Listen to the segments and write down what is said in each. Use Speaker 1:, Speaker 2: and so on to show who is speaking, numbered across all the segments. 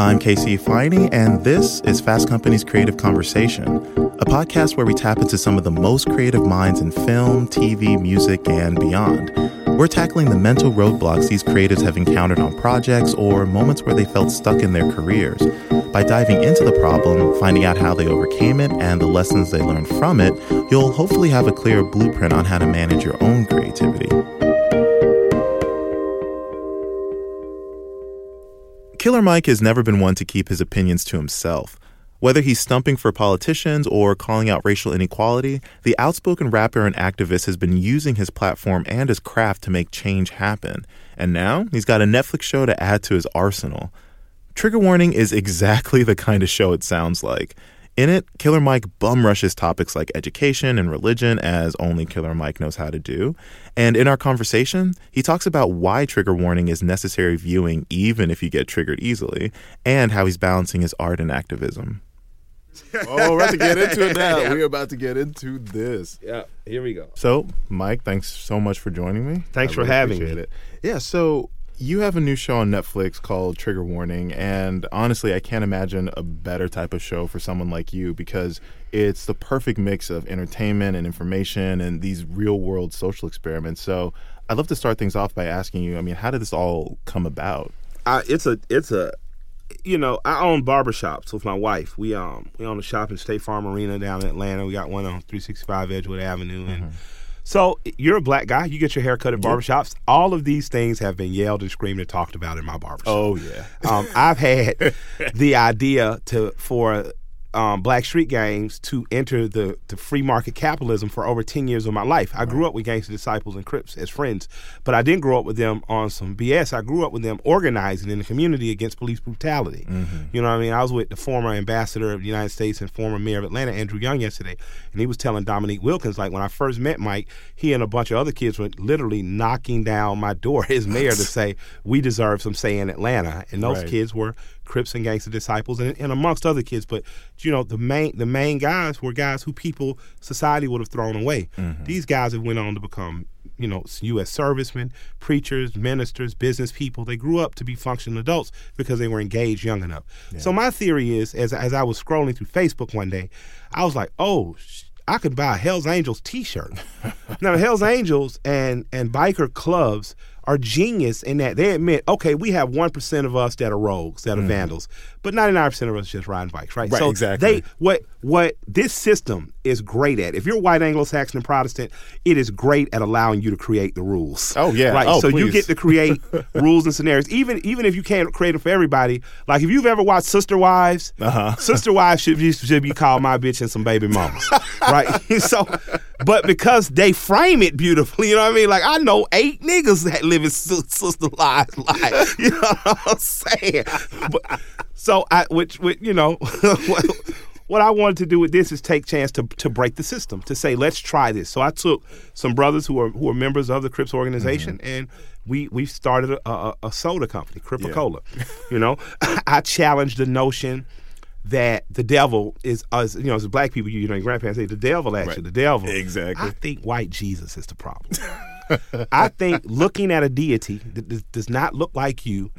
Speaker 1: I'm KC Ifeanyi, and this is Fast Company's Creative Conversation, a podcast where we tap into some of the most creative minds in film, TV, music, and beyond. We're tackling the mental roadblocks these creatives have encountered on projects or moments where they felt stuck in their careers. By diving into the problem, finding out how they overcame it, and the lessons they learned from it, you'll hopefully have a clear blueprint on how to manage your own creativity. Killer Mike has never been one to keep his opinions to himself. Whether he's stumping for politicians or calling out racial inequality, the outspoken rapper and activist has been using his platform and his craft to make change happen. And now he's got a Netflix show to add to his arsenal. Trigger Warning is exactly the kind of show it sounds like. In it, Killer Mike bum rushes topics like education and religion, as only Killer Mike knows how to do. And in our conversation, he talks about why trigger warning is necessary viewing, even if you get triggered easily, and how he's balancing his art and activism.
Speaker 2: oh, we're about to get into it now. We're about to get into this.
Speaker 3: Yeah, here we go.
Speaker 2: So, Mike, thanks so much for joining me.
Speaker 3: Thanks
Speaker 2: I
Speaker 3: for
Speaker 2: really
Speaker 3: having
Speaker 2: appreciate
Speaker 3: me.
Speaker 2: It. Yeah, so you have a new show on Netflix called Trigger Warning, and honestly, I can't imagine a better type of show for someone like you because it's the perfect mix of entertainment and information and these real world social experiments. So, I'd love to start things off by asking you, I mean, how did this all come about?
Speaker 3: I, it's a it's a you know I own barbershops with my wife. We um we own a shop in State Farm Arena down in Atlanta. We got one on 365 Edgewood Avenue and. So you're a black guy. You get your hair cut at barbershops. All of these things have been yelled and screamed and talked about in my barbershop.
Speaker 2: Oh, yeah.
Speaker 3: um, I've had the idea to for um, black street gangs to enter the, the free market capitalism for over 10 years of my life. I grew up with gangster disciples and Crips as friends, but I didn't grow up with them on some BS. I grew up with them organizing in the community against police brutality. You know what I mean? I was with the former ambassador of the United States and former mayor of Atlanta, Andrew Young, yesterday, and he was telling Dominique Wilkins, like, when I first met Mike, he and a bunch of other kids were literally knocking down my door as mayor to say, we deserve some say in Atlanta. And those
Speaker 2: Right.
Speaker 3: kids were Crips and Gangster Disciples, and, and amongst other kids. But you know, the main the main guys were guys who people society would have thrown away. Mm-hmm. These guys have went on to become you know U.S. servicemen, preachers, ministers, business people. They grew up to be functional adults because they were engaged young enough. So my theory is, as as I was scrolling through Facebook one day, I was like, oh. sh- I could buy a Hell's Angels T-shirt. now, Hell's Angels and and biker clubs are genius in that they admit, okay, we have one percent of us that are rogues, that are vandals, but ninety nine percent of us just riding bikes, right?
Speaker 2: Right,
Speaker 3: so
Speaker 2: exactly.
Speaker 3: They what what this system is great at. If you're white Anglo-Saxon and Protestant, it is great at allowing you to create the rules.
Speaker 2: Oh, yeah.
Speaker 3: right.
Speaker 2: Oh,
Speaker 3: so you get to create rules and scenarios, even even if you can't create them for everybody. Like if you've ever watched Sister Wives,
Speaker 2: Uh-huh.
Speaker 3: Sister Wives should be, should be called my bitch and some baby mamas, right? so, but because they frame it beautifully, you know what I mean? Like I know eight niggas that live in sis- sister lives, like you know what I'm saying. But, so I, which, which you know. What I wanted to do with this is take chance to, to break the system to say let's try this. So I took some brothers who are who are members of the Crips organization mm-hmm. and we we started a, a, a soda company, Crip-A-Cola. You know, I challenged the notion that the devil is us. You know, as black people, you, know, your grandparents say the devil at you, the devil.
Speaker 2: Exactly.
Speaker 3: I think white Jesus is the problem. I think looking at a deity that does- not look like you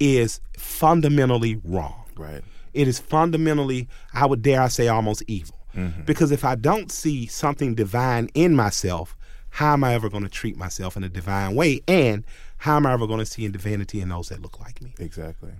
Speaker 3: is fundamentally wrong.
Speaker 2: Right.
Speaker 3: It is fundamentally, I would dare I say, almost evil. Because if I don't see something divine in myself, how am I ever going to treat myself in a divine way? And how am I ever going to see in divinity in those that look like me?
Speaker 2: Exactly.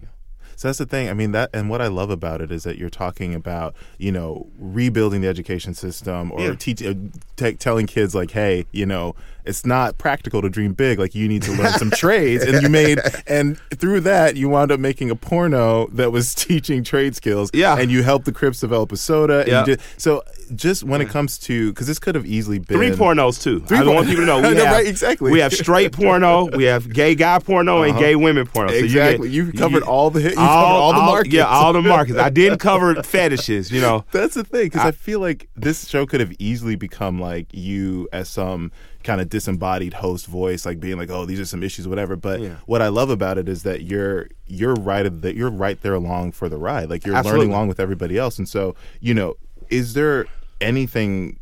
Speaker 2: So that's the thing. I mean that, and what I love about it is that you're talking about, you know, rebuilding the education system or
Speaker 3: Yeah.
Speaker 2: teach, uh, te- telling kids like, hey, you know, it's not practical to dream big. Like you need to learn some trades, and you made, and through that, you wound up making a porno that was teaching trade skills.
Speaker 3: Yeah.
Speaker 2: and you helped the Crips develop a soda. And
Speaker 3: Yeah.
Speaker 2: you did, so just when it comes to, because this could have easily been
Speaker 3: Three pornos too.
Speaker 2: Three
Speaker 3: I don't
Speaker 2: por-
Speaker 3: want people to know. We
Speaker 2: No,
Speaker 3: have,
Speaker 2: right, exactly.
Speaker 3: We have straight porno. We have gay guy porno and gay women porno. So you get-
Speaker 2: Uh-huh. Exactly. You covered all the you
Speaker 3: all,
Speaker 2: covered all the markets.
Speaker 3: Yeah, all the markets. I didn't cover fetishes. You know.
Speaker 2: That's the thing, because I, feel like this show could have easily become like you as some kind of disembodied host voice, like being like, "Oh, these are some issues, whatever." But
Speaker 3: Yeah.
Speaker 2: what I love about it is that you're you're right of the, you're right there along for the ride. Like you're
Speaker 3: Absolutely.
Speaker 2: learning along with everybody else, and so you know, is there anything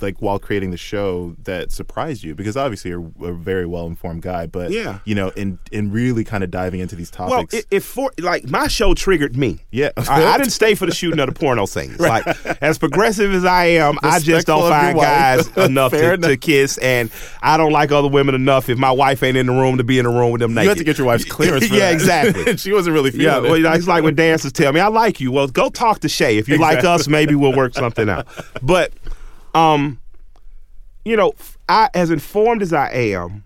Speaker 2: like while creating the show that surprised you? Because obviously you're a very well informed guy, but
Speaker 3: Yeah.
Speaker 2: you know, in in really kind of diving into these
Speaker 3: Well,
Speaker 2: topics.
Speaker 3: it, it for like my show triggered me.
Speaker 2: Yeah.
Speaker 3: I, I didn't stay for the shooting of the porno scenes. Like as progressive as I am, I just don't find guys enough to, to kiss, and I don't like other women enough if my wife ain't in the room to be in the room with them naked.
Speaker 2: you have to get your wife's clearance. For
Speaker 3: yeah,
Speaker 2: that.
Speaker 3: exactly.
Speaker 2: she wasn't really feeling
Speaker 3: Yeah,
Speaker 2: it.
Speaker 3: well, it's like when dancers tell me, "I like you." Well, go talk to Shay. If you like us, maybe we'll work something out. But, um, you know, I as informed as I am,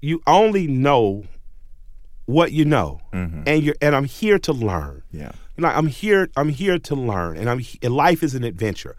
Speaker 3: you only know what you know, and you're and I'm here to learn.
Speaker 2: yeah.
Speaker 3: Like I'm here, I'm here to learn, and I'm and life is an adventure.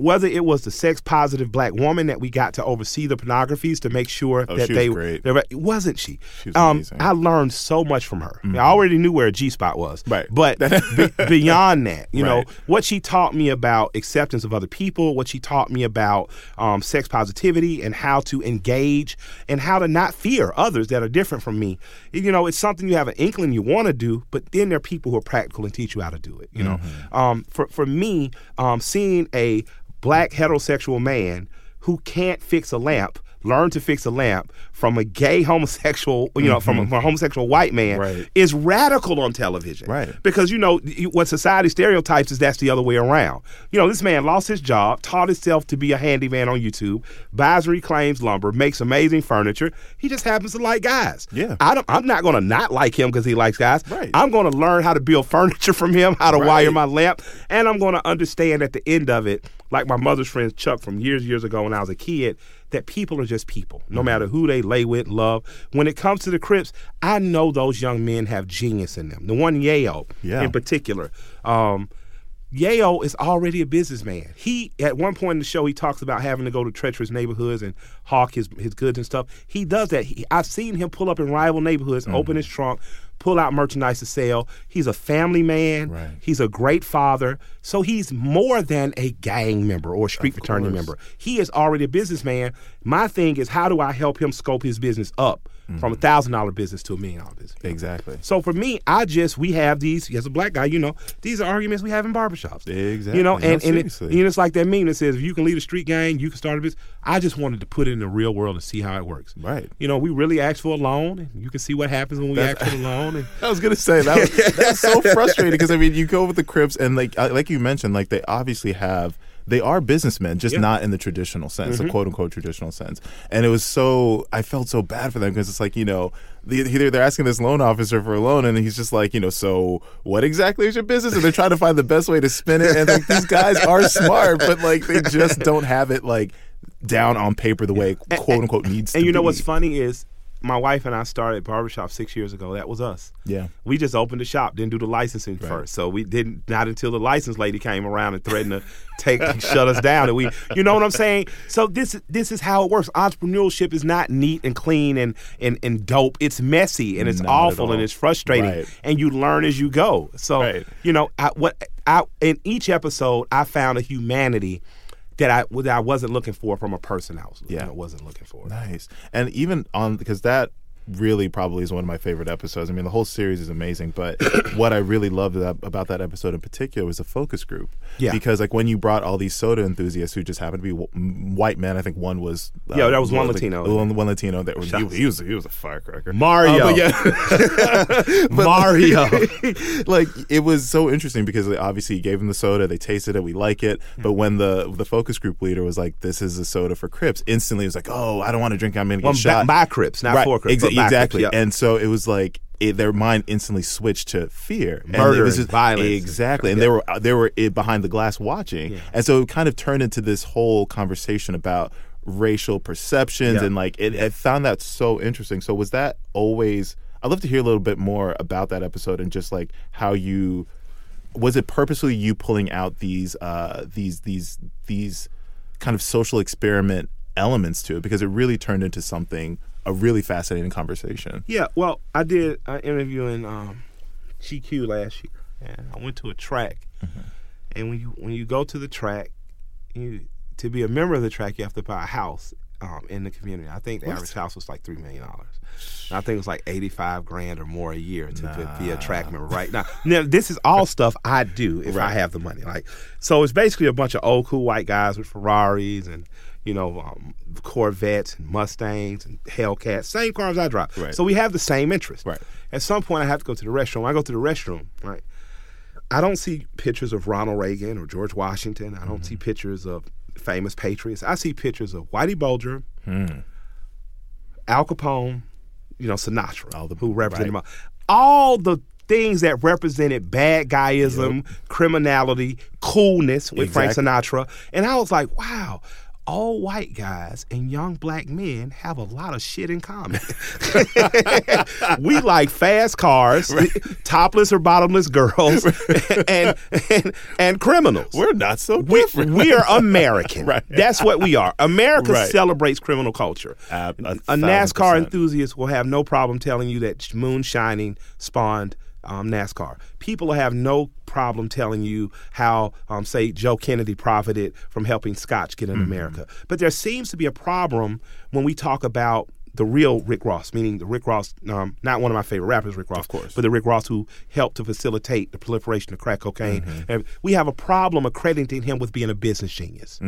Speaker 3: Whether it was the sex positive black woman that we got to oversee the pornographies to make sure
Speaker 2: Oh,
Speaker 3: that
Speaker 2: she was
Speaker 3: they
Speaker 2: great.
Speaker 3: they were- wasn't she?
Speaker 2: She was
Speaker 3: um.
Speaker 2: Mm-hmm.
Speaker 3: I learned so much from her. I already knew where a G spot was,
Speaker 2: Right.
Speaker 3: But be, beyond that, you know, what she taught me about acceptance of other people, what she taught me about um, sex positivity and how to engage and how to not fear others that are different from me. You know, it's something you have an inkling you want to do, but then there are people who are practical and teach you how to do it. You know, um, for for me, um, seeing a black heterosexual man who can't fix a lamp learn to fix a lamp from a gay homosexual, you know, from, a, mm-hmm. from a homosexual white man
Speaker 2: Right.
Speaker 3: is radical on television.
Speaker 2: Right.
Speaker 3: Because, you know, what society stereotypes is that's the other way around. You know, this man lost his job, taught himself to be a handyman on YouTube, buys and reclaims lumber, makes amazing furniture. He just happens to like guys.
Speaker 2: Yeah.
Speaker 3: I I'm not going to not like him because he likes guys.
Speaker 2: Right.
Speaker 3: I'm going to learn how to build furniture from him, how to
Speaker 2: Right.
Speaker 3: wire my lamp, and I'm going to understand at the end of it, like my mother's friend Chuck from years, years ago when I was a kid, that people are just people, no matter who they lay with, love. When it comes to the Crips, I know those young men have genius in them. The one Yayo
Speaker 2: Yeah.
Speaker 3: in particular. Um, Yayo is already a businessman. He at one point in the show he talks about having to go to treacherous neighborhoods and hawk his his goods and stuff. He does that. He, I've seen him pull up in rival neighborhoods, open his trunk, pull out merchandise to sell. He's a family man.
Speaker 2: Right.
Speaker 3: He's a great father. So he's more than a gang member or a street fraternity
Speaker 2: course.
Speaker 3: member. He is already a businessman. My thing is how do I help him scope his business up from a thousand dollar business to a million dollar business?
Speaker 2: Exactly.
Speaker 3: So for me, I just we have these as a black guy, you know, these are arguments we have in barbershops.
Speaker 2: Exactly.
Speaker 3: You know,
Speaker 2: No,
Speaker 3: and and it, know, it's like that meme that says if you can lead a street gang, you can start a business. I just wanted to put it in the real world and see how it works.
Speaker 2: Right.
Speaker 3: You know, we really ask for a loan, and you can see what happens when we ask for the loan. And
Speaker 2: I was gonna say that was, that's so frustrating because I mean you go with the Crips and like uh, like you mentioned like they obviously have they are businessmen just
Speaker 3: Yeah. Mm-hmm.
Speaker 2: not in the traditional sense the quote unquote traditional sense and it was so I felt so bad for them because it's like you know the, either they're asking this loan officer for a loan and he's just like you know so what exactly is your business and they're trying to find the best way to spin it and like these guys are smart but like they just don't have it like down on paper the way quote unquote needs
Speaker 3: and you know
Speaker 2: be.
Speaker 3: what's funny is my wife and I started barbershop six years ago. That was us.
Speaker 2: yeah
Speaker 3: We just opened the shop, didn't do the licensing first. So we didn't not until the license lady came around and threatened to take shut us down. And we you know what I'm saying? So this this is how it works. Entrepreneurship is not neat and clean and and, and dope. It's messy and it's
Speaker 2: Not
Speaker 3: awful and it's frustrating.
Speaker 2: Right.
Speaker 3: And you learn as you go. So
Speaker 2: Right.
Speaker 3: you know, I what I in each episode I found a humanity that I that I wasn't looking for from a person I was
Speaker 2: Yeah.
Speaker 3: I wasn't looking for.
Speaker 2: Nice. And even on because that really probably is one of my favorite episodes. I mean, the whole series is amazing, but what I really loved that, about that episode in particular was the focus group.
Speaker 3: Yeah.
Speaker 2: Because like when you brought all these soda enthusiasts who just happened to be w- white men, I think one was uh,
Speaker 3: Yeah, that was one Latino.
Speaker 2: One, one Latino that was he, he was he was a firecracker.
Speaker 3: Mario.
Speaker 2: Uh, yeah. But,
Speaker 3: Mario.
Speaker 2: like it was so interesting because like, obviously he gave them the soda, they tasted it, we like it. But when the the focus group leader was like, "This is a soda for Crips," instantly it was like, "Oh, I don't want to drink. I'm gonna get
Speaker 3: Well,
Speaker 2: shot."
Speaker 3: by, Crips, not for Crips.
Speaker 2: exa-
Speaker 3: Crips,
Speaker 2: exactly.
Speaker 3: yeah.
Speaker 2: And so it was like it, their mind instantly switched to fear, and
Speaker 3: Murder
Speaker 2: it was
Speaker 3: and violence.
Speaker 2: Exactly, and
Speaker 3: Yeah.
Speaker 2: they were they were eh, behind the glass watching, and so it kind of turned into this whole conversation about racial perceptions
Speaker 3: Yeah.
Speaker 2: and like it, I found that so interesting. So was that always? I'd love to hear a little bit more about that episode and just like how you was it purposely you pulling out these uh these these these kind of social experiment elements to it because it really turned into something a really fascinating conversation.
Speaker 3: Yeah, well, I did an interview in um, GQ last year, and I went to a track. And when you when you go to the track, you to be a member of the track, you have to buy a house. Um, in the community. I think the average house was like three million dollars. I think it was like eighty-five grand or more a year to, to be a track member. Right now, now this is all stuff I do if I have the money. Like, so it's basically a bunch of old cool white guys with Ferraris and you know um, Corvettes and Mustangs and Hellcats, same cars I drive.
Speaker 2: Right.
Speaker 3: So we have the same interest.
Speaker 2: Right.
Speaker 3: At some point, I have to go to the restroom. When I go to the restroom, right. I don't see pictures of Ronald Reagan or George Washington. I don't see pictures of famous patriots. I see pictures of Whitey Bulger, hmm. Al Capone, you know, Sinatra,
Speaker 2: All the-
Speaker 3: who represented
Speaker 2: right.
Speaker 3: all the things that represented bad guyism, criminality, coolness with Frank Sinatra. And I was like, wow. All white guys and young black men have a lot of shit in common. we like fast cars, topless or bottomless girls, and, and and criminals.
Speaker 2: We're not so
Speaker 3: We,
Speaker 2: different.
Speaker 3: we are American.
Speaker 2: Right.
Speaker 3: That's what we are. America
Speaker 2: Right.
Speaker 3: celebrates criminal culture.
Speaker 2: Ab- a
Speaker 3: a NASCAR enthusiast will have no problem telling you that moonshining spawned um, NASCAR. People have no problem telling you how, um, say, Joe Kennedy profited from helping Scotch get in
Speaker 2: Mm-hmm.
Speaker 3: America. But there seems to be a problem when we talk about the real Rick Ross, meaning the Rick Ross, um, not one of my favorite rappers, Rick Ross, of
Speaker 2: course.
Speaker 3: but the Rick Ross who helped to facilitate the proliferation of crack cocaine.
Speaker 2: Mm-hmm.
Speaker 3: And we have a problem accrediting him with being a business genius,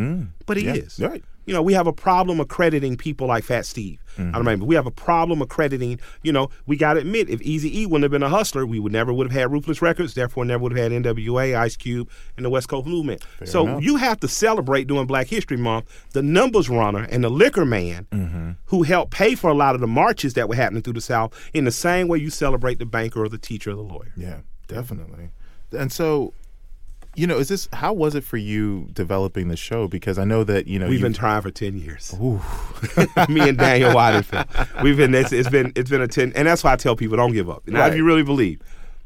Speaker 3: but he
Speaker 2: Mm. Yeah,
Speaker 3: is.
Speaker 2: right.
Speaker 3: You know, we have a problem accrediting people like Fat Steve.
Speaker 2: Mm-hmm.
Speaker 3: I remember we have a problem accrediting. You know, we got to admit, if Easy E wouldn't have been a hustler, we would never would have had Ruthless Records. Therefore, never would have had NWA, Ice Cube, and the West Coast Movement. so
Speaker 2: enough.
Speaker 3: you have to celebrate during Black History Month the numbers runner and the liquor man
Speaker 2: Mm-hmm.
Speaker 3: who helped pay for a lot of the marches that were happening through the South. In the same way you celebrate the banker or the teacher or the lawyer.
Speaker 2: Yeah, definitely. And so, you know, is this how was it for you developing the show? Because I know that you know
Speaker 3: We've been trying for ten years. Me and Daniel Waddingfield. We've been it's, it's been it's been a ten, and that's why I tell people don't give up. Now, if you really believe,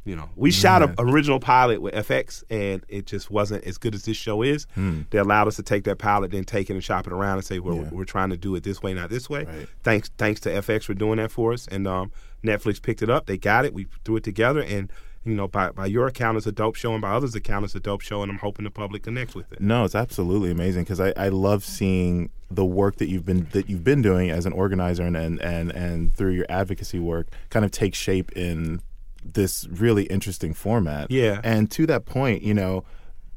Speaker 3: you know, we shot an original pilot with FX, and it just wasn't as good as this show is. They allowed us to take that pilot, then take it and shop it around, and say, "Well,
Speaker 2: Yeah.
Speaker 3: we're trying to do it this way, not this way."
Speaker 2: Right.
Speaker 3: Thanks, thanks to FX for doing that for us, and um, Netflix picked it up. They got it. We threw it together, and you know, by by your account, it's a dope show, and by others' account, it's a dope show, and I'm hoping the public connects with it.
Speaker 2: No, it's absolutely amazing because I, I love seeing the work that you've been that you've been doing as an organizer and, and and and through your advocacy work kind of take shape in this really interesting format.
Speaker 3: Yeah.
Speaker 2: And to that point, you know,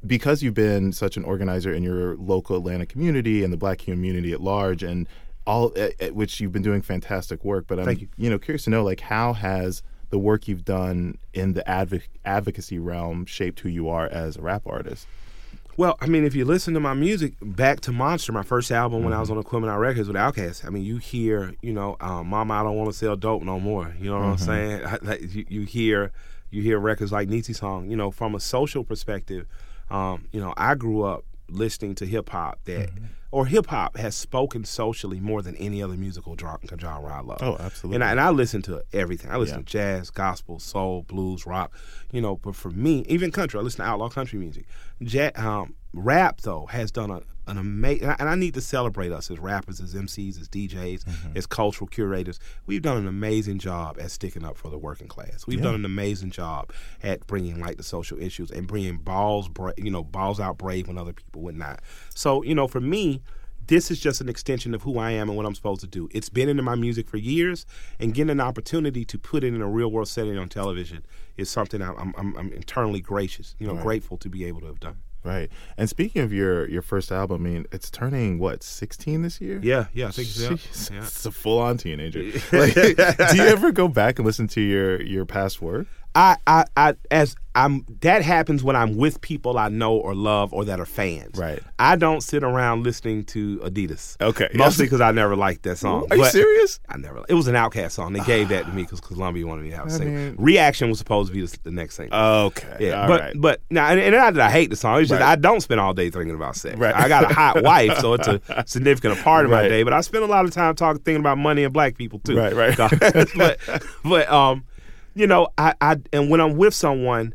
Speaker 2: because you've been such an organizer in your local Atlanta community and the black community at large and all at, at which you've been doing fantastic work, but I'm
Speaker 3: Thank you.
Speaker 2: you know curious to know like how has the work you've done in the advo- advocacy realm shaped who you are as a rap artist?
Speaker 3: Well, I mean, if you listen to my music, back to Monster, my first album when I was on Aquemini Records with Outkast, I mean, you hear, you know, um, Mama, I don't want to sell dope no more. You know what I'm saying? I- like, you, you hear, you hear records like Nietzsche song. You know, from a social perspective, um, you know, I grew up listening to hip hop that, or hip hop has spoken socially more than any other musical genre, I love.
Speaker 2: Oh, absolutely.
Speaker 3: And I, and I listen to everything. I listen
Speaker 2: Yeah.
Speaker 3: to jazz, gospel, soul, blues, rock. You know, but for me, even country, I listen to outlaw country music. Ja- um, rap though has done a, an amazing, and I need to celebrate us as rappers, as MCs, as DJs,
Speaker 2: Mm-hmm.
Speaker 3: as cultural curators. We've done an amazing job at sticking up for the working class. We've done an amazing job at bringing like the social issues and bringing balls, bra- you know, balls out brave when other people would not. So you know, for me this is just an extension of who I am and what I'm supposed to do. It's been into my music for years, and getting an opportunity to put it in a real world setting on television is something I'm, I'm, I'm internally gracious, you know, grateful to be able to have done.
Speaker 2: Right. And speaking of your your first album, I mean, it's turning what sixteen this year.
Speaker 3: Yeah, yeah, I think so.
Speaker 2: Jeez,
Speaker 3: Yeah.
Speaker 2: It's a full on teenager. Like, do you ever go back and listen to your your past work?
Speaker 3: I, I, I, as I'm, that happens when I'm with people I know or love or that are fans.
Speaker 2: Right.
Speaker 3: I don't sit around listening to Adidas.
Speaker 2: Okay.
Speaker 3: Mostly because I never liked that song.
Speaker 2: Are you
Speaker 3: But
Speaker 2: serious?
Speaker 3: I never. Liked it was an Outkast song. They gave that to me because Columbia wanted me to have a single.
Speaker 2: mean-
Speaker 3: Reaction was supposed to be the, the next single.
Speaker 2: Okay.
Speaker 3: Yeah,
Speaker 2: All
Speaker 3: but
Speaker 2: right.
Speaker 3: but now and, and not that I hate the song. It's just
Speaker 2: Right.
Speaker 3: I don't spend all day thinking about sex.
Speaker 2: Right.
Speaker 3: I got a hot wife, so it's a significant part of my day. But I spend a lot of time talking, thinking about money and black people too.
Speaker 2: Right, right.
Speaker 3: but but um, you know, I I and when I'm with someone,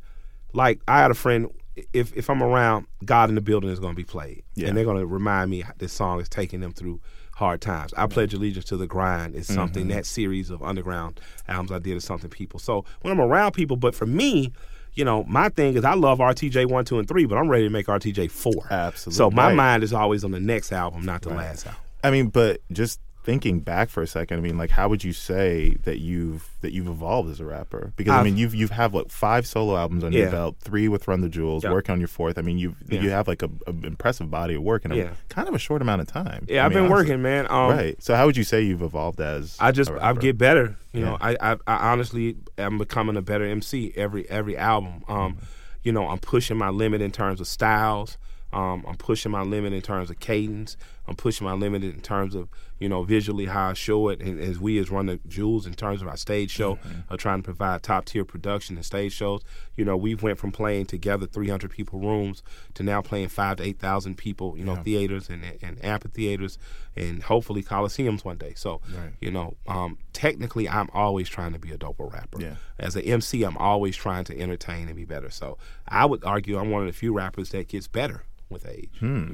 Speaker 3: like I had a friend. If if I'm around, God in the building is going to be played,
Speaker 2: Yeah.
Speaker 3: and they're going to remind me this song is taking them through hard times. I pledge allegiance to the grind is something
Speaker 2: Mm-hmm.
Speaker 3: that series of underground albums I did is something people. So when I'm around people, but for me, you know, my thing is I love RTJ one, two, and three, but I'm ready to make RTJ four.
Speaker 2: Absolutely.
Speaker 3: So my
Speaker 2: Right.
Speaker 3: mind is always on the next album, not the last album.
Speaker 2: I mean, but just thinking back for a second, I mean, like, how would you say that you've that you've evolved as a rapper? Because i
Speaker 3: I've-
Speaker 2: mean, you've you've have like five solo albums under your belt, three with Run the Jewels,
Speaker 3: Yeah.
Speaker 2: working on your fourth. I mean, you
Speaker 3: Yeah.
Speaker 2: you have like a, a impressive body of work in a
Speaker 3: Yeah.
Speaker 2: kind of a short amount of time.
Speaker 3: Yeah,
Speaker 2: I
Speaker 3: I've
Speaker 2: mean,
Speaker 3: been
Speaker 2: honestly.
Speaker 3: working, man. Um,
Speaker 2: right. So, how would you say you've evolved as?
Speaker 3: I just I get better. You know, I, I I honestly am becoming a better MC every every album. Um, you know, I'm pushing my limit in terms of styles. Um, I'm pushing my limit in terms of cadence. I'm pushing my limit in terms of you know visually how I show it, and as we as run the jewels in terms of our stage show, are trying to provide top tier production and stage shows. You know, we went from playing together 300 people rooms to now playing five to eight thousand people. You know, theaters and, and amphitheaters and hopefully coliseums one day. So
Speaker 2: Right.
Speaker 3: you know, um, technically, I'm always trying to be a doper rapper.
Speaker 2: Yeah.
Speaker 3: As an MC, I'm always trying to entertain and be better. So I would argue I'm one of the few rappers that gets better with age.
Speaker 2: Hmm.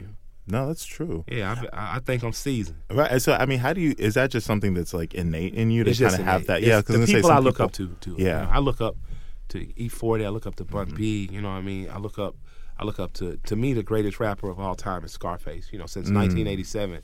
Speaker 2: No, that's true.
Speaker 3: Yeah, I, I think I'm seasoned.
Speaker 2: Right. So, I mean, how do you? Is that just something that's like innate in you to kind of have that?
Speaker 3: It's
Speaker 2: Yeah,
Speaker 3: the
Speaker 2: because
Speaker 3: people I look up to. Too. you
Speaker 2: Yeah.
Speaker 3: know, I look up to E40. I look up to Bun
Speaker 2: Mm-hmm.
Speaker 3: B. You know what I mean? I look up. I look up to to me the greatest rapper of all time is Scarface. You know, since
Speaker 2: Mm.
Speaker 3: 1987,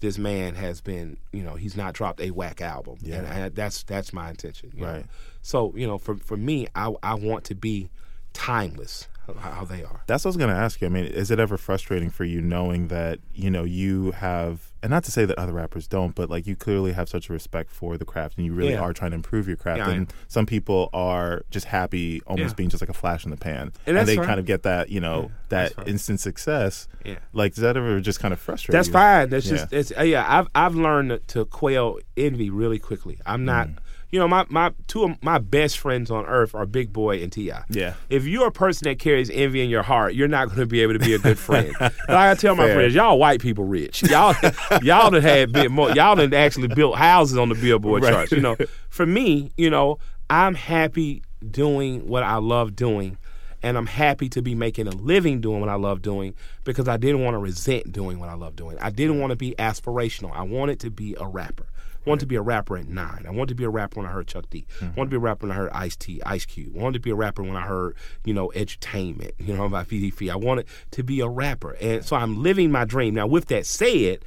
Speaker 3: this man has been. You know, he's not dropped a whack album.
Speaker 2: Yeah.
Speaker 3: and I, that's that's my intention. you know.
Speaker 2: Right.
Speaker 3: So you know, for for me, I I want to be timeless. How, they are.
Speaker 2: That's what I was going to ask you. I mean, is it ever frustrating for you knowing that you know you have, and not to say that other rappers don't, but like you clearly have such a respect for the craft, and you really
Speaker 3: Yeah.
Speaker 2: are trying to improve your craft.
Speaker 3: Yeah,
Speaker 2: and some people are just happy, almost
Speaker 3: Yeah.
Speaker 2: being just like a flash in the pan,
Speaker 3: And that's
Speaker 2: they
Speaker 3: fine.
Speaker 2: kind of get that, you know, that instant success.
Speaker 3: Yeah.
Speaker 2: Like, does that ever just kind of frustrate? You?
Speaker 3: That's
Speaker 2: you?
Speaker 3: fine. That's just it's uh, yeah. I've I've learned to- to quail envy really quickly. I'm not.
Speaker 2: Mm.
Speaker 3: You know, my, my two of my best friends on earth are Big Boi and Ti.
Speaker 2: Yeah.
Speaker 3: If you're a person that carries envy in your heart, you're not going to be able to be a good friend. like I tell my
Speaker 2: Fair.
Speaker 3: friends, y'all white people rich. Y'all y'all done had bit more. Y'all done actually built houses on the Billboard
Speaker 2: Right.
Speaker 3: charts. You know, for me, you know, I'm happy doing what I love doing. And I'm happy to be making a living doing what I love doing because I didn't want to resent doing what I love doing. I didn't want to be aspirational. I wanted to be a rapper. I wanted to be a rapper at nine. I wanted to be a rapper when I heard Chuck D. I wanted to be a rapper when I heard Ice T, Ice Cube. I wanted to be a rapper when I heard, you know, edutainment, you know, about FDF. I wanted to be a rapper. And so I'm living my dream. Now, with that said,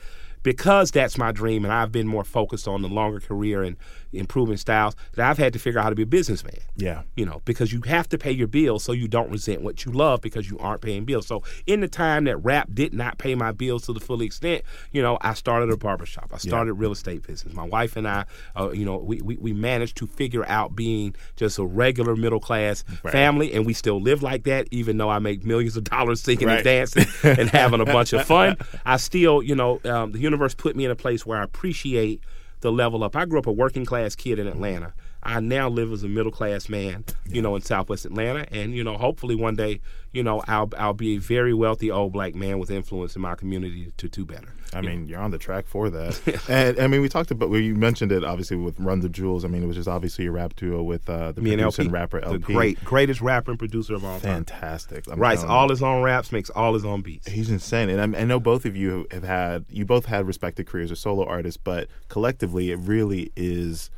Speaker 3: because that's my dream and I've been more focused on the longer career and improving styles, that I've had to figure out how to be a businessman
Speaker 2: Yeah.
Speaker 3: you know, because you have to pay your bills so you don't resent what you love because you aren't paying bills. So in the time that rap did not pay my bills to the full extent, you know, I started a barbershop. I started real estate business. My wife and I, uh, you know, we, we, we managed to figure out being just a regular middle class family and we still live like that even though I make millions of dollars singing
Speaker 2: Right.
Speaker 3: and dancing and having a bunch of fun. I still, you know, um, the universe put me in a place where I appreciate the level up. I grew up a working class kid in Atlanta. I now live as a middle class man, you know, in Southwest Atlanta, and you know, hopefully one day, you know, I'll I'll be a very wealthy old black man with influence in my community to do better.
Speaker 2: I mean, you're on the track for that. and I mean, we talked about, well, you mentioned it obviously with Run the Jewels. I mean, it was just obviously a rap duo with uh, the
Speaker 3: Me and
Speaker 2: producer
Speaker 3: El-P,
Speaker 2: and rapper El-P.
Speaker 3: the great greatest rapper and producer of all time.
Speaker 2: Fantastic. I'm
Speaker 3: Writes
Speaker 2: telling you.
Speaker 3: all his own raps, makes all his own beats.
Speaker 2: He's insane, and I, I know both of you have had you both had respected careers as solo artists, but collectively, it really is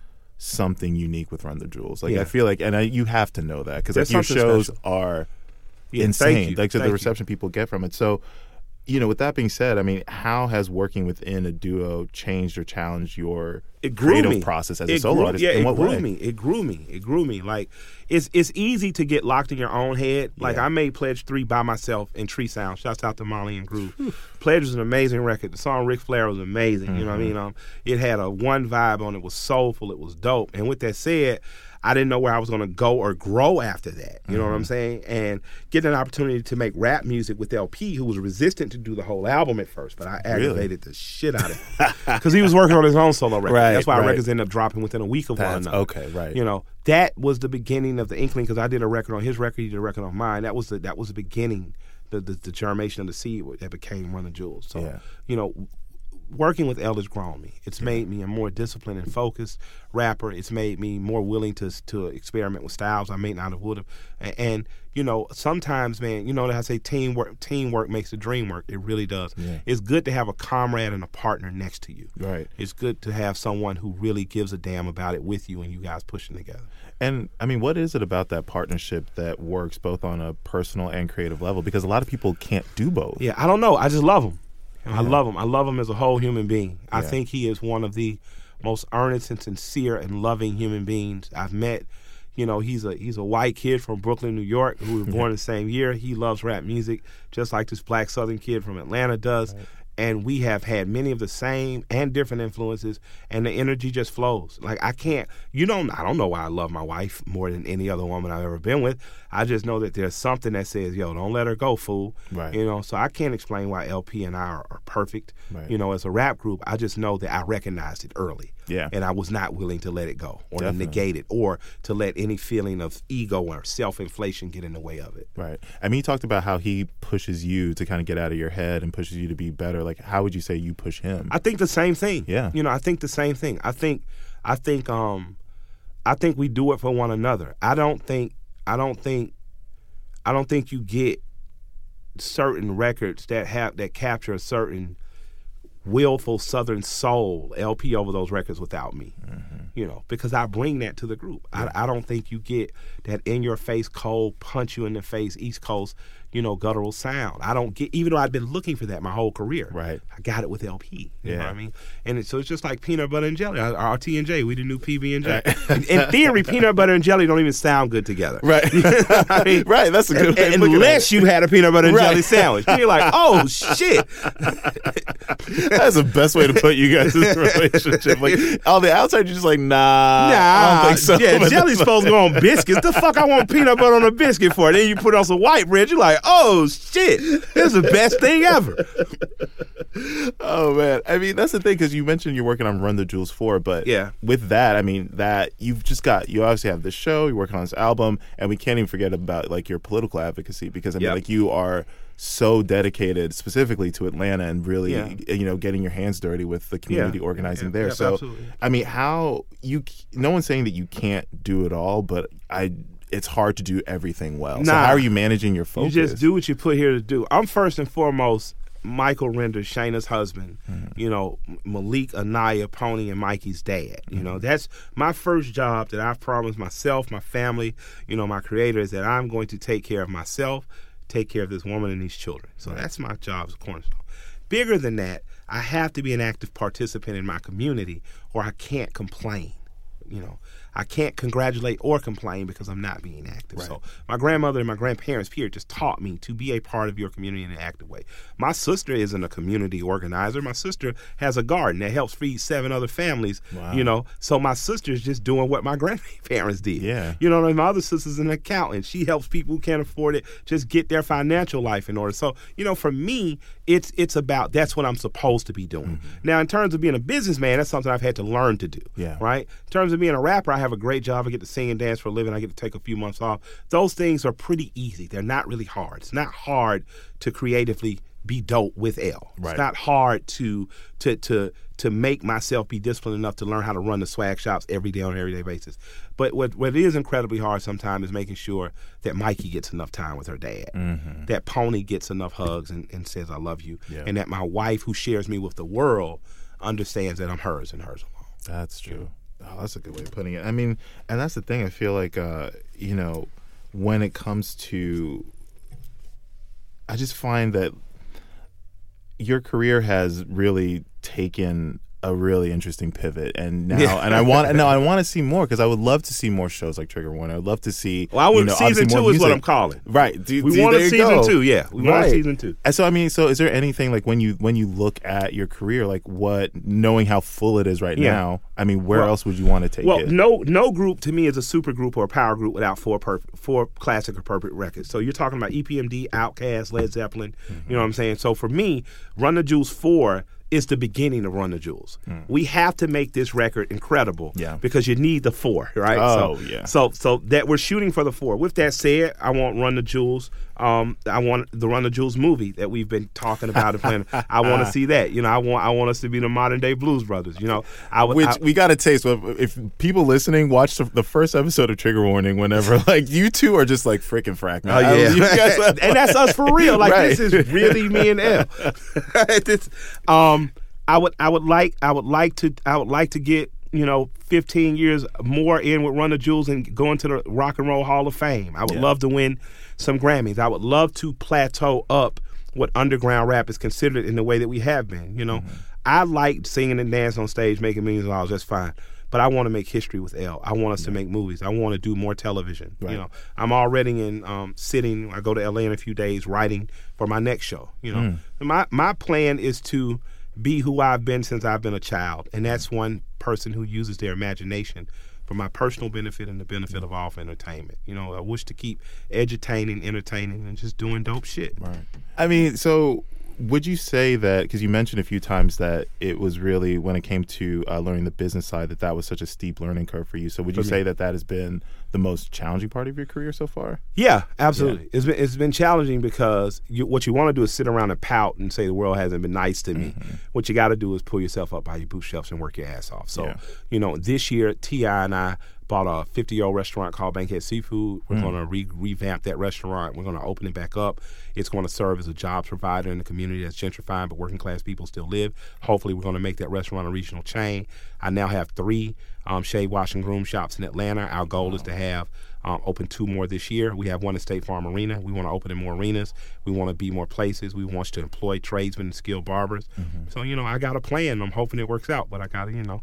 Speaker 2: something unique with Run the Jewels. Like
Speaker 3: Yeah.
Speaker 2: I feel like, and I, you have to know that because like your shows
Speaker 3: special.
Speaker 2: are
Speaker 3: Yeah,
Speaker 2: insane.
Speaker 3: you.
Speaker 2: Like so the
Speaker 3: you.
Speaker 2: reception people get from it. So, you know, with that being said, I mean, how has working within a duo changed or challenged your
Speaker 3: it grew
Speaker 2: creative
Speaker 3: me.
Speaker 2: process as a solo
Speaker 3: grew-
Speaker 2: artist?
Speaker 3: Yeah,
Speaker 2: In
Speaker 3: it grew
Speaker 2: way?
Speaker 3: me. It grew me. It grew me. Like it's it's easy to get locked in your own head. Like
Speaker 2: Yeah.
Speaker 3: I made Pledge Three by myself in Tree Sound. Shouts out to Molly and Groove. Pledge was an amazing record. The song Ric Flair was amazing. You know what I
Speaker 2: Mm-hmm.
Speaker 3: mean? Um, it had a one vibe on it. it. Was soulful. It was dope. And with that said. I didn't know where I was going to go or grow after that. You know what
Speaker 2: Mm-hmm.
Speaker 3: I'm saying? And getting an opportunity to make rap music with El-P, who was resistant to do the whole album at first, but I aggravated the shit out of him because he was working on his own solo record.
Speaker 2: Right,
Speaker 3: That's why
Speaker 2: right.
Speaker 3: records ended up dropping within a week of one another.
Speaker 2: okay, right.
Speaker 3: You know, that was the beginning of the inkling because I did a record on his record, he did a record on mine. That was the that was the beginning, the the, the germination of the seed that became Run the Jewels. So,
Speaker 2: Yeah.
Speaker 3: you know, working with Elders grown me. It's made me a more disciplined and focused rapper. It's made me more willing to to experiment with styles I may not have would have. And, and you know, sometimes, man, you know, I say teamwork teamwork makes the dream work. It really does.
Speaker 2: Yeah.
Speaker 3: It's good to have a comrade and a partner next to you.
Speaker 2: Right.
Speaker 3: It's good to have someone who really gives a damn about it with you and you guys pushing together.
Speaker 2: And I mean, what is it about that partnership that works both on a personal and creative level? Because a lot of people can't do both.
Speaker 3: Yeah, I don't know. I just love them. I love him. I love him as a whole human being. I think he is one of the most earnest and sincere and loving human beings I've met. You know, he's a he's a white kid from Brooklyn, New York, who was born the same year. He loves rap music just like this black Southern kid from Atlanta does. And we have had many of the same and different influences, and the energy just flows. Like I can't, you don't, I don't know why I love my wife more than any other woman I've ever been with. I just know that there's something that says, "Yo, don't let her go, fool."
Speaker 2: Right.
Speaker 3: You know, so I can't explain why El-P and I are, are perfect.
Speaker 2: Right.
Speaker 3: You know, as a rap group, I just know that I recognized it early.
Speaker 2: Yeah.
Speaker 3: And I was not willing to let it go or
Speaker 2: Definitely.
Speaker 3: to negate it or to let any feeling of ego or self inflation get in the way of it.
Speaker 2: Right. I mean, he talked about how he pushes you to kind of get out of your head and pushes you to be better. Like, how would you say you push him?
Speaker 3: I think the same thing.
Speaker 2: Yeah.
Speaker 3: You know, I think the same thing. I think I think um I think we do it for one another. I don't think I don't think I don't think you get certain records that have that capture a certain willful southern soul LP over those records without me. Mm-hmm. You know, because I bring that to the group. I, I don't think you get that in your face cold punch you in the face East Coast, you know, guttural sound. I don't get even though I've been looking for that my whole career.
Speaker 2: Right.
Speaker 3: I got it with El-P. You know
Speaker 2: Yeah.
Speaker 3: what I mean? And it, so it's just like peanut butter and jelly. Our T and J, we the new PB and J. In theory, peanut butter and jelly don't even sound good together.
Speaker 2: right.
Speaker 3: I mean,
Speaker 2: right. That's a good of
Speaker 3: Unless you had a peanut butter and
Speaker 2: Right.
Speaker 3: jelly sandwich, you're like, oh shit.
Speaker 2: That's the best way to put you guys' in this relationship. Like, on the outside, you're just like, nah. I don't think so.
Speaker 3: Yeah, jelly's supposed to go on biscuits. The fuck I want peanut butter on a biscuit for? it. Then you put on some white bread. You're like, oh shit, this is the best thing ever.
Speaker 2: Oh man, I mean that's the thing because you mentioned you're working on Run the Jewels four, but
Speaker 3: Yeah.
Speaker 2: with that, I mean that you've just got you obviously have this show, you're working on this album, and we can't even forget about like your political advocacy because I mean
Speaker 3: Yep.
Speaker 2: like you are so dedicated specifically to Atlanta and really
Speaker 3: Yeah.
Speaker 2: you know getting your hands dirty with the community
Speaker 3: Yeah.
Speaker 2: organizing
Speaker 3: Yeah.
Speaker 2: there. So
Speaker 3: absolutely.
Speaker 2: I mean, how you? No one's saying that you can't do it all, but I. It's hard to do everything well. So how are you managing your focus?
Speaker 3: You just do what you put here to do. I'm first and foremost Michael Render, Shayna's husband.
Speaker 2: Mm-hmm.
Speaker 3: You know, Malik, Anaya, Pony, and Mikey's dad. You
Speaker 2: Mm-hmm.
Speaker 3: know, that's my first job that I've promised myself, my family, you know, my creator is that I'm going to take care of myself, take care of this woman and these children. So that's my job as a cornerstone. Bigger than that, I have to be an active participant in my community or I can't complain. You know, I can't congratulate or complain because I'm not being active. So my grandmother and my grandparents, period, just taught me to be a part of your community in an active way. My sister isn't a community organizer. My sister has a garden that helps feed seven other families.
Speaker 2: Wow.
Speaker 3: You know, so my sister's just doing what my grandparents did.
Speaker 2: Yeah.
Speaker 3: You know, and my other sister's an accountant. She helps people who can't afford it just get their financial life in order. So, you know, for me, it's it's about that's what I'm supposed to be doing. Now, in terms of being a businessman, that's something I've had to learn to do.
Speaker 2: Mm-hmm. Yeah.
Speaker 3: Right? In terms of being a rapper, I have a great job. I get to sing and dance for a living. I get to take a few months off. Those things are pretty easy. They're not really hard. It's not hard to creatively be dope with L.
Speaker 2: Right.
Speaker 3: It's not hard to to to to make myself be disciplined enough to learn how to run the swag shops every day on an everyday basis. But what what is incredibly hard sometimes is making sure that Mikey gets enough time with her dad, mm-hmm. that Pony gets enough hugs and, and says I love you,
Speaker 2: Yeah.
Speaker 3: and that my wife who shares me with the world understands that I'm hers and hers alone.
Speaker 2: That's true. Oh, that's a good way of putting it. I mean, and that's the thing. I feel like, uh, you know, when it comes to, I just find that your career has really taken a really interesting pivot, and now,
Speaker 3: Yeah.
Speaker 2: and I want, no, I want to see more because I would love to see more shows like Trigger Warning. I would love to see.
Speaker 3: Well, I would
Speaker 2: you know,
Speaker 3: season two is what. I'm calling.
Speaker 2: Right. Do,
Speaker 3: We
Speaker 2: do-
Speaker 3: want a season
Speaker 2: go.
Speaker 3: two, yeah. We want a season two.
Speaker 2: And so I mean, so is there anything like when you when you look at your career, like what knowing how full it is right
Speaker 3: Yeah.
Speaker 2: now? I mean, where
Speaker 3: Well-
Speaker 2: else would you want to take
Speaker 3: Well,
Speaker 2: it?
Speaker 3: Well, no, no group to me is a super group or a power group without four perf- four classic or perfect records. So you're talking about EPMD, Outkast, Led Zeppelin. You mm-hmm. know what I'm saying? So for me, Run the Jewels four is the beginning of Run the Jewels. Hmm. We have to make this record incredible,
Speaker 2: Yeah.
Speaker 3: because you need the four, right?
Speaker 2: Oh,
Speaker 3: so,
Speaker 2: yeah.
Speaker 3: So so that we're shooting for the four. With that said, I want Run the Jewels. Um, I want the Run the Jewels movie that we've been talking about and planning. I want to see that. You know, I want I want us to be the modern day Blues Brothers. You know, I would.
Speaker 2: Which
Speaker 3: I-
Speaker 2: we got a taste. If if people listening watch the, the first episode of Trigger Warning, whenever like you two are just like freaking frack, man.
Speaker 3: Oh yeah,
Speaker 2: guys
Speaker 3: and that's us for real. Like
Speaker 2: Right.
Speaker 3: this is really me and L. This- um, I would, I would like, I would like to, I would like to get you know 15 years more in with Run the Jewels and go into the Rock and Roll Hall of Fame. I would
Speaker 2: Yeah.
Speaker 3: love to win some Grammys. I would love to plateau up what underground rap is considered in the way that we have been. You know,
Speaker 2: Mm-hmm.
Speaker 3: I like singing and dancing on stage, making millions of dollars. That's fine. But I want to make history with L. I want us to make movies. I want to do more television.
Speaker 2: Right.
Speaker 3: You know, I'm already in um, sitting. I go to LA in a few days, writing for my next show. You know,
Speaker 2: Mm.
Speaker 3: my my plan is to be who I've been since I've been a child, and that's one person who uses their imagination for my personal benefit and the benefit of all for entertainment. You know, I wish to keep edutaining, entertaining, and just doing dope shit.
Speaker 2: Right. I mean, so would you say that because you mentioned a few times that it was really when it came to uh, learning the business side that that was such a steep learning curve for you? So would you say that that has been the most challenging part of your career so far?
Speaker 3: Yeah, absolutely. It's been it's been challenging because you, what you want to do is sit around and pout and say the world hasn't been nice to me. What you got to do is pull yourself up by your bootstraps and work your ass off. So,
Speaker 2: Yeah.
Speaker 3: you know, this year T.I. and I bought a 50 year old restaurant called Bankhead Seafood. We're going to re- revamp that restaurant. We're going to open it back up. It's going to serve as a jobs provider in the community that's gentrifying, but working class people still live. Hopefully, we're going to make that restaurant a regional chain. I now have three um, shave, wash, and groom shops in Atlanta. Our goal is to have um, open two more this year. We have one at State Farm Arena. We want to open in more arenas. We want to be more places. We want to employ tradesmen and skilled barbers. So you know, I got a plan. I'm hoping it works out, but I gotta, you know,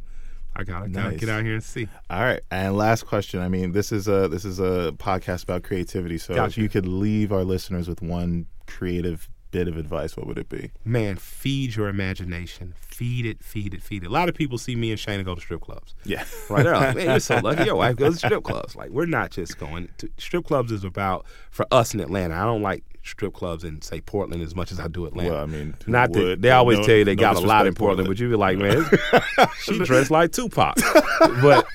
Speaker 3: I gotta, gotta
Speaker 2: Nice.
Speaker 3: get out here and see.
Speaker 2: All right. And last question. I mean, this is a this is a podcast about creativity. So if you could leave our listeners with one creative bit of advice, what would it be?
Speaker 3: Man, feed your imagination. Feed it, feed it, feed it. A lot of people see me and Shayna go to strip clubs.
Speaker 2: Yeah.
Speaker 3: Right? They're like, man, you're so lucky. Your wife goes to strip clubs. Like, we're not just going to strip clubs is about for us in Atlanta. I don't like strip clubs in say Portland as much as I do Atlanta.
Speaker 2: Well, I mean,
Speaker 3: not that they always
Speaker 2: No-
Speaker 3: tell you they
Speaker 2: no
Speaker 3: got a lot in
Speaker 2: disrespect,
Speaker 3: Portland, but you be like, man, she dressed like Tupac. but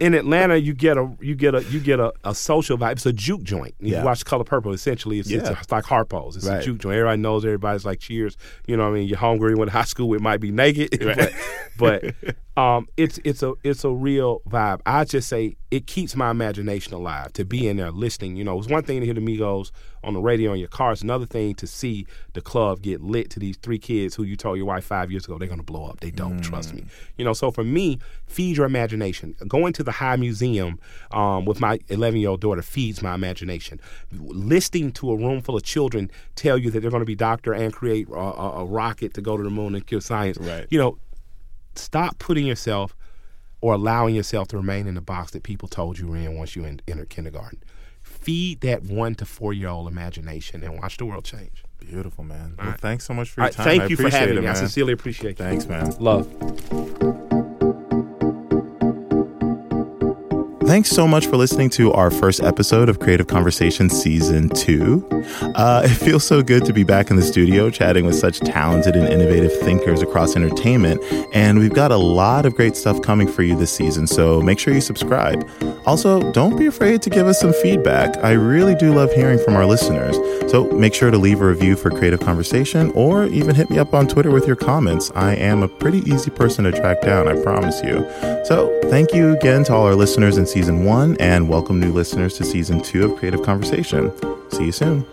Speaker 3: in Atlanta, you get a you get a you get a, a social vibe. It's a juke joint. You
Speaker 2: Yeah.
Speaker 3: watch Color Purple. Essentially, it's, it's,
Speaker 2: Yeah.
Speaker 3: it's like Harpo's. It's
Speaker 2: Right.
Speaker 3: a juke joint. Everybody knows. Everybody's like cheers. You know, what I mean, you're hungry. You went to high school. It might be naked, but, but um, it's it's a it's a real vibe. I just say it keeps my imagination alive to be in there listening. You know, it's one thing to hear the Migos on the radio in your car. It's another thing to see the club get lit to these three kids who you told your wife five years ago they're gonna blow up. They don't trust me. You know, so for me, feed your imagination. Going to the High Museum um, with my 11 year old daughter feeds my imagination. Listening to a room full of children tell you that they're going to be doctor and create a, a, a rocket to go to the moon and kill science.
Speaker 2: Right.
Speaker 3: You know, stop putting yourself or allowing yourself to remain in the box that people told you were in once you en- entered kindergarten. Feed that one to four year old imagination and watch the world change.
Speaker 2: Beautiful, man. Well,
Speaker 3: right.
Speaker 2: thanks so much for your
Speaker 3: right,
Speaker 2: time.
Speaker 3: thank
Speaker 2: I
Speaker 3: you for having
Speaker 2: it,
Speaker 3: me. I sincerely appreciate you.
Speaker 2: Thanks, man.
Speaker 3: Love.
Speaker 1: Thanks so much for listening to our first episode of Creative Conversation Season 2. Uh, it feels so good to be back in the studio chatting with such talented and innovative thinkers across entertainment. And we've got a lot of great stuff coming for you this season, so make sure you subscribe. Also, don't be afraid to give us some feedback. I really do love hearing from our listeners. So make sure to leave a review for Creative Conversation or even hit me up on Twitter with your comments. I am a pretty easy person to track down, I promise you. So thank you again to all our listeners in season one, and welcome new listeners to season two of Creative Conversation. See you soon.